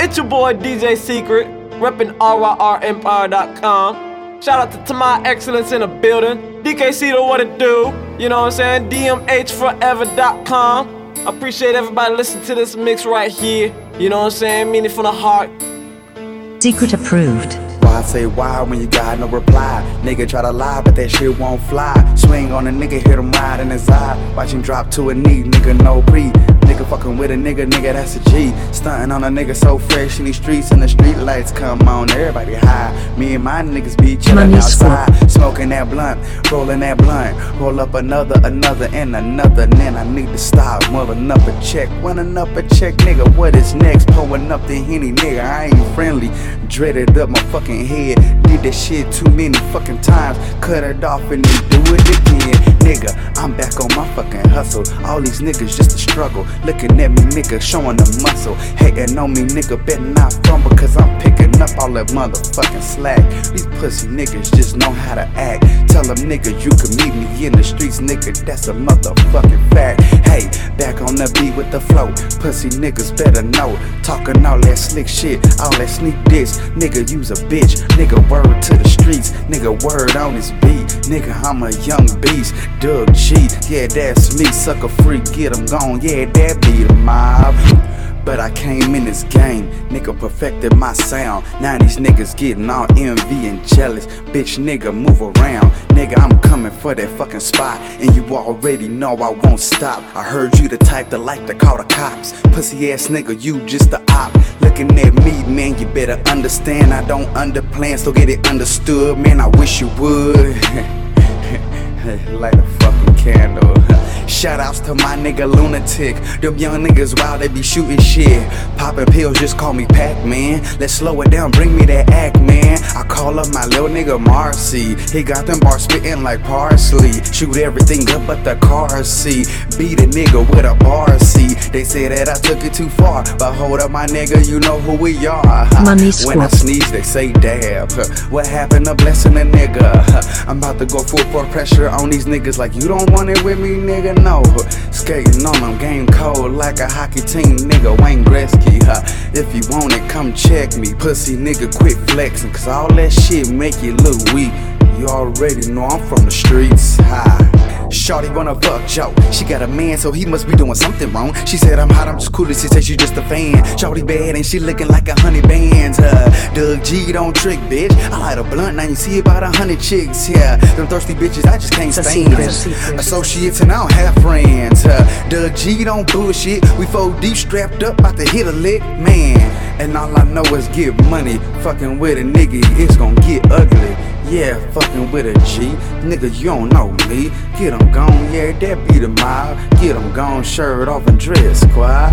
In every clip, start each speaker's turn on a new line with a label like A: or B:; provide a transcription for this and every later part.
A: It's your boy DJ Sekret, reppin' RYREmpire.com. Shout out to, to my excellence in the building. DKC to what it do. You know what I'm saying? DMHforever.com. I appreciate everybody listening to this mix right here. You know what I'm saying? Meaning from the heart.
B: Sekret approved.
C: Why say why when you got no reply. Nigga try to lie, but that shit won't fly. Swing on a nigga, hit him right in his eye. Watch him drop to a knee, nigga, no pre. With a nigga, nigga, that's a G. Stunting on a nigga so fresh in these streets, and the street lights come on, everybody high. Me and my niggas be chillin' outside, smoking that blunt, rolling that blunt. Roll up another, another, and another. And then I need to stop, rolling up a check, running up a check, nigga. What is next? Pulling up the henny, nigga. I ain't friendly. Dreaded up my fucking head. Did that shit too many fucking times. Cut it off and then do it again. Nigga, I'm back on my fucking hustle. All these niggas just a struggle. Looking at me, nigga, showing the muscle. Hating on me, nigga, better not fumble. Cause I'm picking up all that motherfucking slack. These pussy niggas just know how to act. Tell them nigga, you can meet me in the streets, nigga. That's a motherfucking fact. Hey, back on the beat with the flow. Pussy niggas better know. Talking all that slick shit, all that sneak diss. Nigga, use a bitch. Nigga, word to the streets. Nigga, word on this beat. Nigga, I'm a young beast. Dugg G, yeah, that's me. Sucker free, get 'em gone. Yeah, that be the mob. But I came in this game, nigga perfected my sound. Now these niggas getting all envy and jealous. Bitch, nigga, move around. Nigga, I'm coming for that fucking spot. And you already know I won't stop. I heard you the type that like to call the cops. Pussy ass nigga, you just a op. Looking at me, man, you better understand. I don't underplan, so get it understood. Man, I wish you would. Light a fucking candle. Shoutouts to my nigga Lunatic. Them young niggas wild, they be shooting shit. Popping pills, just call me Pac Man. Let's slow it down, bring me that act, man. I call up my little nigga Marcy. He got them bars spitting like parsley. Shoot everything up but the car seat. Beat a nigga with a bar seat. They say that I took it too far. But hold up, my nigga, you know who we are.
B: Money
C: when I sneeze, they say dab. What happened to blessing a nigga? I'm about to go full for pressure on these niggas like you don't want it with me, nigga. No, skating on them, game cold like a hockey team, nigga. Wayne Gretzky, huh? If you want it, come check me, pussy nigga. Quit flexing, cause all that shit make you look weak. You already know I'm from the streets, high. Shorty wanna fuck Joe. She got a man, so he must be doing something wrong. She said I'm hot, I'm just cool. She said she just a fan. Shorty bad and she looking like a honey bands. Uh, Dugg G don't trick, bitch. I light a blunt, now you see about a hundred chicks. Yeah, them thirsty bitches I just can't stand.
B: secret, it's a secret.
C: Associates and I don't have friends. Uh, Dugg G don't bullshit. We four deep strapped up, about to hit a lick, man. And all I know is get money. Fucking with a nigga, it's gonna get ugly. Yeah, fucking with a G. Nigga, you don't know me. Get 'em gone, yeah, that be the mob. Get 'em gone, shirt off and dress, squad.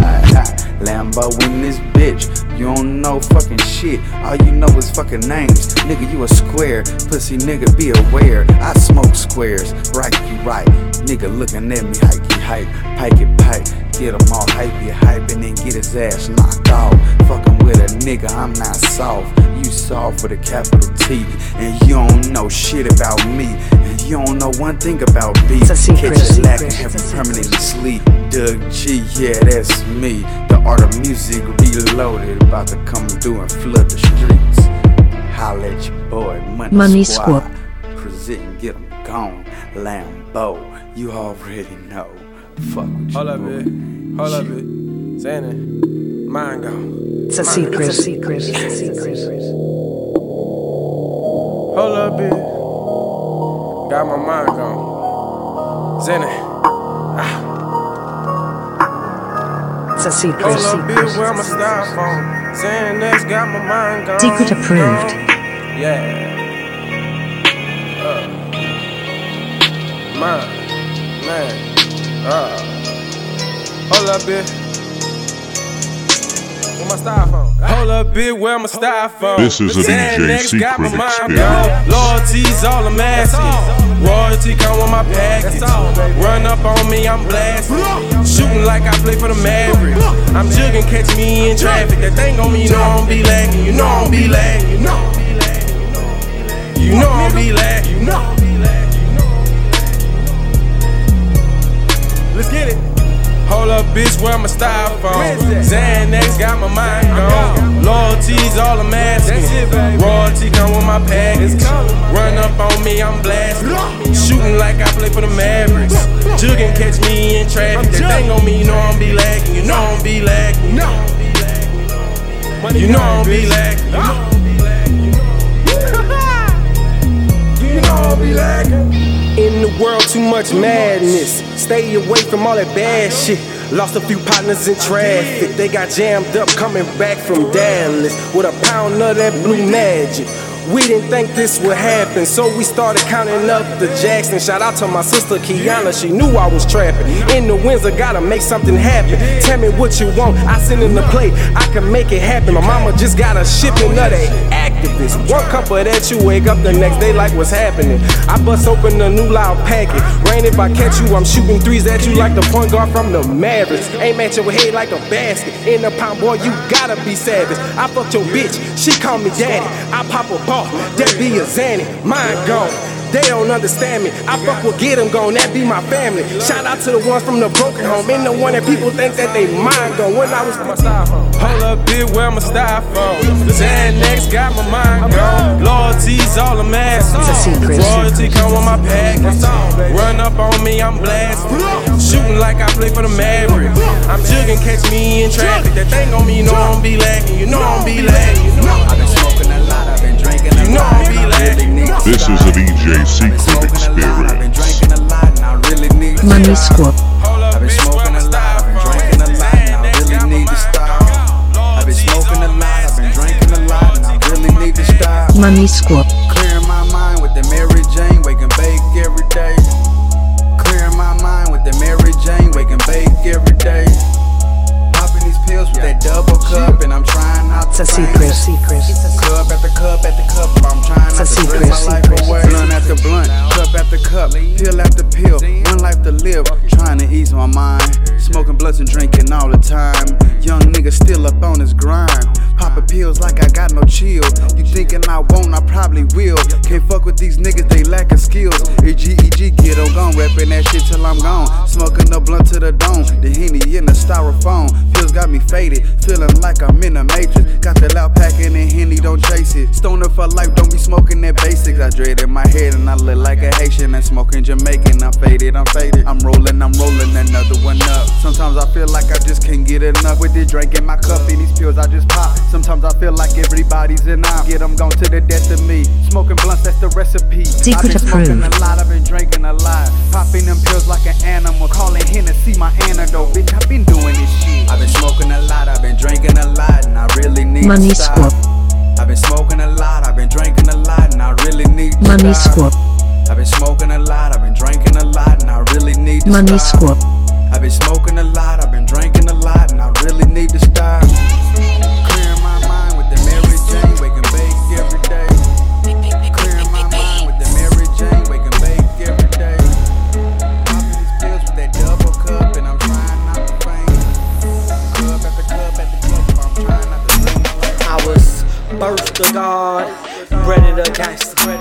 C: Lambo in this bitch. You don't know fucking shit. All you know is fucking names. Nigga, you a square. Pussy nigga, be aware. I smoke squares. Right, you right. Nigga looking at me, hikey hype. Pike it pipe. Get 'em all hypey hype and then get his ass knocked off. Fucking with a nigga, I'm not soft. You soft with a capital T. And you don't know shit about me. And you don't know one thing about beef.
B: It's a secret,
C: Catch
B: a
C: a lack and have you permanently sleep. Dugg G, yeah, that's me. The art of music reloaded. About to come through and flood the streets. Holla at your boy, Money,
B: Money
C: Squad.
B: Squad.
C: Present, get 'em gone. Lambo, you already know. Fuck with you.
A: Hold up, bitch. Hold up, bitch. Saying it. Mind gone.
B: It's a secret. It's a secret. It's a secret.
A: Hold up, bitch. Got my mind gone. Zenny.
B: It's a secret.
A: Hold
B: It's a
A: up, bitch. Where
B: secret.
A: my styrofoam? Saying that's got my mind gone.
B: Sekret approved.
A: Yeah. Uh. Mine. Man. Uh. Hold up, bitch. Where my styrofoam? Hold up, bitch, where my styrofoam?
D: This is a
A: Saying
D: DJ
A: next got my
D: Secret experience.
A: Loyalty's all I'm asking. Royalty come with my package. Run up on me, I'm blasting. Shooting like I play for the Mavericks. I'm jugging, catch me in traffic. That thing on me, you know I don't be lagging. You know I don't be lagging. You know I don't be lagging. You know I don't be lagging. You know I don't be lagging. Let's get it. Hold up, bitch, where my styrofoam? Xanax got my mind gone. Loyalty's all I'm asking. Royalty come with my package. Run up on me, I'm blasting. Shooting like I play for the Mavericks. Jugging, catch me in traffic. That thing on me, you know I'm be lacking. You know I'm be lacking. You know I'm be lacking. You know I'm be lacking. In the world, too much madness. Stay away from all that bad shit. Lost a few partners in traffic. They got jammed up coming back from Dallas with a pound of that blue magic. We didn't think this would happen, so we started counting up the Jackson. Shout out to my sister Kiana, she knew I was trapping. In the Windsor, gotta make something happen. Tell me what you want, I send in the plate, I can make it happen. My mama just got a shipment of that activist. One cup of that, you wake up the next day like what's happening. I bust open a new loud packet. Rain if I catch you, I'm shooting threes at you like the point guard from the Mavericks. Aim at your head like a basket. In the pound, boy, you gotta be savage. I fucked your bitch, she call me daddy. I pop a ball, that be a Zanny, mine gone. They don't understand me. I fuck with get 'em gone, that be my family. Shout out to the ones from the broken home. Ain't the one that people think that they mind gone. When I was my styrofoam. Hold up, bitch, where my style styrofoam? Xanax got my mind gone. Loyalty's all I'm asking. Royalty come with my package. Run up on me, I'm blasting. Shooting like I play for the Mavericks. I'm jugging, catch me in traffic. That thing on me, you know I'm be lacking. You know I'm be lacking. You know
C: I've been smoking a lot, I've been drinking a
A: You know
C: lot.
A: I be
C: and I really
A: lacking.
C: need to
D: This is a DJ Sekret
C: smoking a lot, I've been
D: Experience.
C: drinking a lot, and I really need to
B: Money
C: stop.
B: squad.
C: I've been smoking a lot, I've been drinking a lot, and I really need to stop. I've been smoking a lot, I've been drinking a lot, and I really need to stop.
B: Money squad.
C: Clearing my mind with the Mary Jane, wake and bake every day. Clearing my mind with the Mary Jane, wake and bake every day. Popping these pills with that double cup, and I'm trying not
B: It's a secret. Secret.
C: Cup after cup after cup, I'm trying
B: It's a
C: to
B: secret,
C: my life away. Blunt after blunt, cup after cup, pill after pill, one life to live. Trying to ease my mind, smoking blunts and drinking all the time. Young nigga still up on his grind, popping pills like I got no chill. You thinking I won't, I probably will. Can't fuck with these niggas, they lacking skills. EGEG, get on gone, rapping that shit till I'm gone. Smoking the blunt to the dome, the henny in the styrofoam. Pills got me faded, feeling like I'm in a matrix. Got the loud packing and henny, don't chase it. Stoner for life, don't be smoking that basics. I dread in my head and I look like a Haitian and smoking Jamaican. I'm faded, I'm faded. I'm rolling, I'm rolling another one up. Sometimes I feel like I just can't get enough with it. Drinking my cup and these pills I just pop. Sometimes I feel like everybody's in out. Get them gone to the death of me. Smoking blunts, that's the recipe. I've
B: Secret
C: been smoking
B: approved.
C: a lot, I've been drinking a lot. Popping them pills like an animal. Calling Hennessy my antidote. Bitch, I've been doing this shit. I've been smoking a lot, I've been drinking a lot, and I really need
B: Money
C: to stop.
B: squad.
C: I've been smoking a lot, I've been drinking a lot, and I really need to
B: Money
C: stop.
B: squad.
C: I've been smoking a lot, I've been drinking a lot, and I really need to
B: Money
C: stop.
B: squad.
C: I've been smoking a lot, I've been drinking a lot, and I really need to stop.
E: A god, bred a gangster,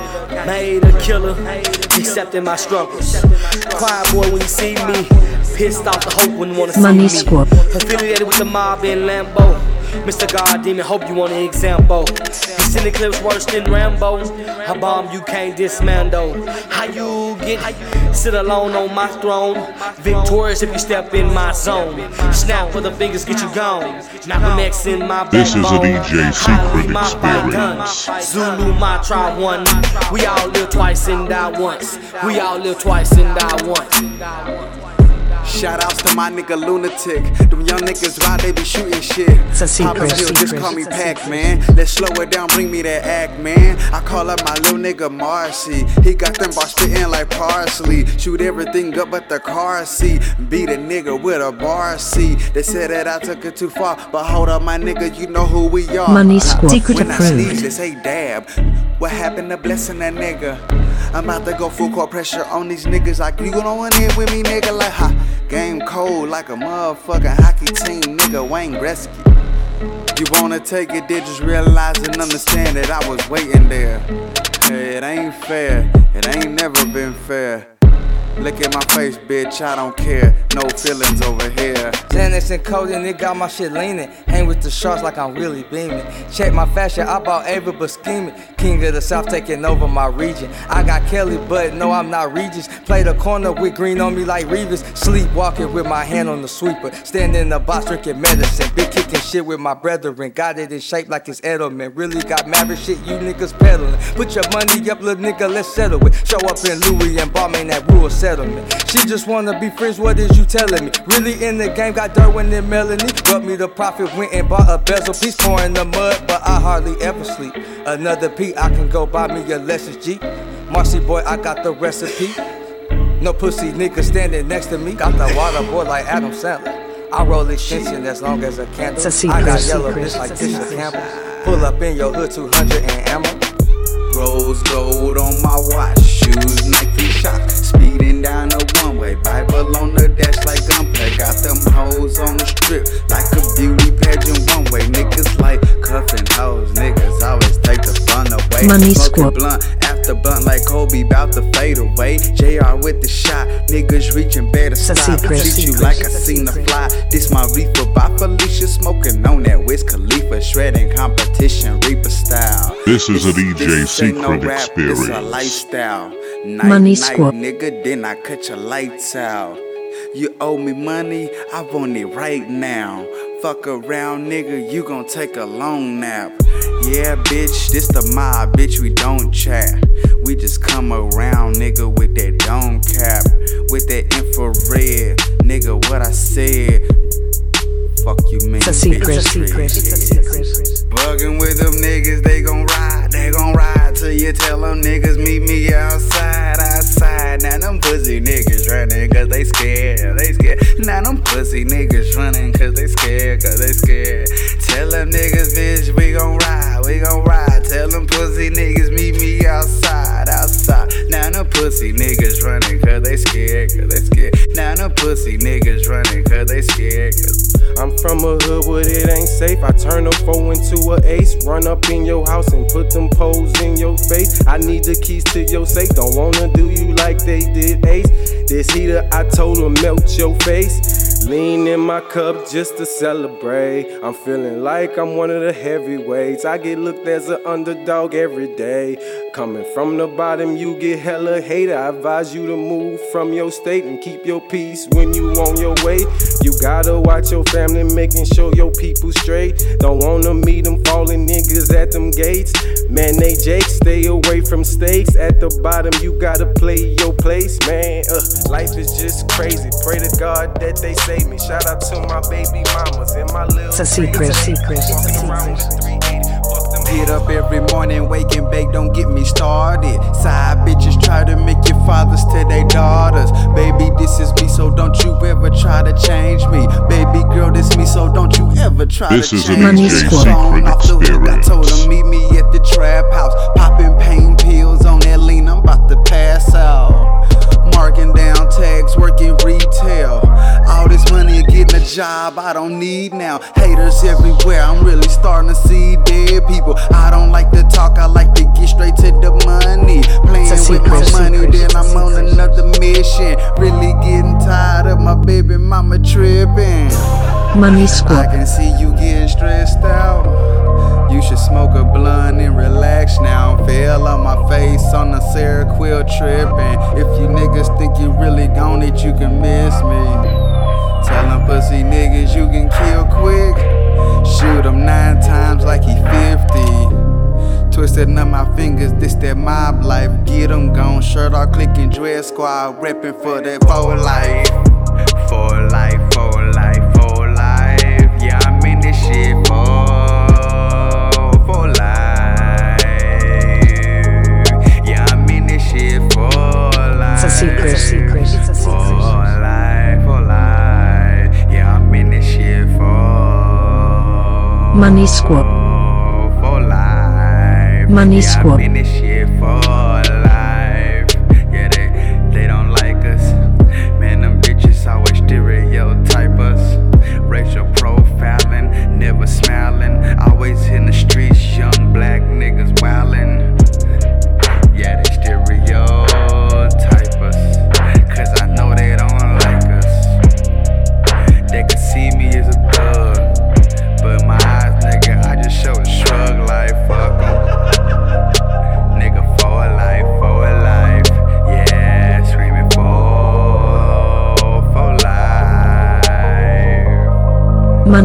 E: made a killer, accepting my struggles. Quiet boy when you see me, pissed off the hope when you wanna see
B: Money
E: me.
B: squad.
E: Affiliated with the mob in Lambo. Mr. God Demon, hope you want an example. You send the clips worse than Rambo. A bomb you can't dismantle. How you get sit alone on my throne? Victorious if you step in my zone. Snap with the fingers, get you gone. Malcolm X in my
D: This is a. DJ Sekret
E: my.
D: Experience.
E: Zulu, my tribe one. We all live twice and die once. We all live twice and die once.
C: Shout outs to my nigga Lunatic. Them young niggas ride, they be shooting shit.
B: It's a secret,
C: Papa Hill, just call me Pac, man. Let's slow it down, bring me that act, man. I call up my little nigga Marcy. He got them bars spitting like parsley. Shoot everything up but the car seat. Beat a nigga with a bar seat. They said that I took it too far, but hold up, my nigga, you know who we are.
B: Money squad. Secret
C: when I sneeze, they say dab. What happened to blessing that nigga? I'm about to go full court pressure on these niggas like you don't want it with me, nigga. Like ha, game cold like a motherfucking hockey team, nigga. Wayne Gretzky. You wanna take it, did just realize and understand that I was waiting there. Hey, it ain't fair, it ain't never been fair. Look at my face, bitch, I don't care. No feelings over here.
D: Xanax and codeine, it got my shit leaning. Hang with the sharks like I'm really beaming. Check my fashion, I bought Ava but scheming. King of the South taking over my region. I got Kelly, but no, I'm not Regis. Play the corner with green on me like Revis. Sleepwalking with my hand on the sweeper. Standing in the box drinking medicine. Big kicking shit with my brethren. Got it in shape like it's Edelman. Really got maverick shit, you niggas peddling. Put your money up, little nigga, let's settle it. Show up in Louis and bomb in that rural settlement. She just wanna be friends, what is you telling me? Really in the game, got Derwin and Melanie. Got me the profit, went and bought a bezel piece, pouring the mud, but I hardly ever sleep. Another P, I can go buy me a Lexus Jeep. Marcy boy, I got the recipe. No pussy nigga standing next to me. Got the water boy like Adam Sandler. I roll extension as long as a candle.
B: It's a secret,
D: I got yellow bitch like Tisha. Campbell. Pull up in your hood 200 and ammo.
C: Rose gold on my watch, shoes Nike shock. Speeding down the one way, Bible on the dash like gunplay. Got them hoes on the strip, like a beauty pageant one way. Niggas like cuffing hoes, niggas always take the fun away.
B: Money
C: Smoking
B: squad.
C: blunt after blunt like Kobe, bout to fade away. JR with the shot, niggas reaching better
B: a
C: stop.
B: secret,
C: Treat you like I
B: a
C: seen the fly. This my reefer by Felicia, smoking on that Wiz Khalifa, shredding competition, Reaper style.
F: This is a DJ
C: This ain't no
F: secret
C: rap, It's a
F: experience.
C: lifestyle. Night,
B: Money
C: night,
B: squad.
C: nigga, then I cut your lights out. You owe me money, I want it right now. Fuck around, nigga, you gon' take a long nap. Yeah, bitch, this the mob, bitch, we don't chat. We just come around, nigga, with that dome cap. With that infrared, nigga, what I said. Fuck you, man.
B: It's a secret,
C: bitch,
B: secret, it's a
C: red.
B: secret.
C: Bugging with them niggas, they gon' ride, they gon' ride till you tell them niggas meet me outside, outside. Now them pussy niggas running cause they scared, they scared. Now them pussy niggas running cause they scared, cause they scared. Tell them niggas, bitch, we gon' ride, we gon' ride. Tell them pussy niggas meet me outside, outside. Now them pussy niggas running cause they scared, cause they scared. Now them pussy niggas running cause they scared, cause
A: I'm from a hood where it ain't safe. I turn a four into a ace. Run up in your house and put them poles in your face. I need the keys to your safe. Don't wanna do you like they did Ace. This heater, I told her melt your face. Lean in my cup just to celebrate. I'm feeling like I'm one of the heavyweights. I get looked as an underdog every day. Coming from the bottom, you get hella hater. I advise you to move from your state and keep your peace when you on your way. You gotta watch your family, making sure your people straight. Don't wanna meet them falling niggas at them gates. Man, they Jake, stay away from stakes. At the bottom, you gotta play your place, man. Uh, life is just crazy. Pray to God that they save me. Shout out to my baby mamas and my little.
B: It's a secret, secret, it's a
A: Walking around with
B: secret.
A: 380. Fuck them
C: Get up every morning, wake and bake, don't get me started. Side bitches try to make your fathers to their daughters. Baby, this is me, so don't you ever try to change me. Baby girl, this me, so don't you ever try
F: This
C: to
F: is a
C: change
B: Money
C: me.
B: squad.
C: Gone off the hook, I told him meet me at the trap house. Job I don't need now. Haters everywhere, I'm really starting to see dead people. I don't like to talk, I like to get straight to the money. Playing with my
B: secret,
C: money, then I'm on
B: secret.
C: another mission. Really getting tired of my baby mama tripping.
B: Money
C: I can see you getting stressed out. You should smoke a blunt and relax now. Fell on my face on the Seroquel tripping. If you niggas think you really gon' it, you can miss me. Tell them pussy niggas you can kill quick. Shoot him nine times like he 50. Twisting up my fingers, this that mob life. Get 'em gone, shirt off, clicking dress squad, reppin' for that for life.
B: Money squad. Money squad.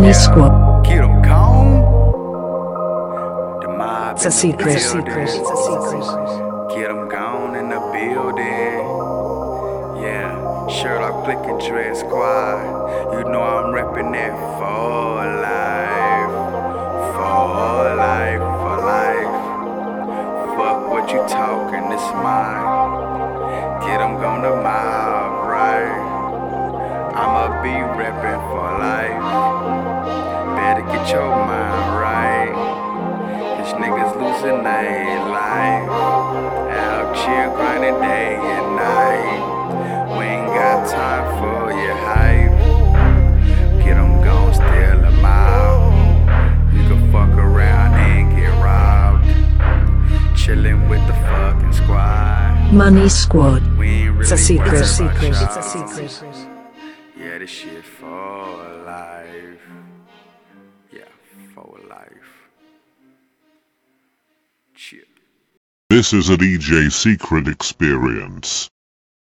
B: Money Squad.
C: Get 'em gone. The mob
B: It's a secret. Secret. It's a secret.
C: Get 'em gone in the building. Yeah, Sherlock Flick and Dread Squad. You know I'm reppin' that for life. For life, for life. Fuck what you talking, this mine. Get 'em gone to mob, right? I'ma be reppin' for life. Your mind right. These niggas losing their life. Out here grinding day and night. We ain't got time for your hype. Get 'em gone, steal 'em out. You can fuck around and get robbed. Chillin' with the fucking squad.
B: Money Squad.
C: We ain't really
B: It's a secret.
C: It's a
B: Secret. It's a secret.
C: Yeah, this shit for life. Life.
F: This is a DJ Sekret experience.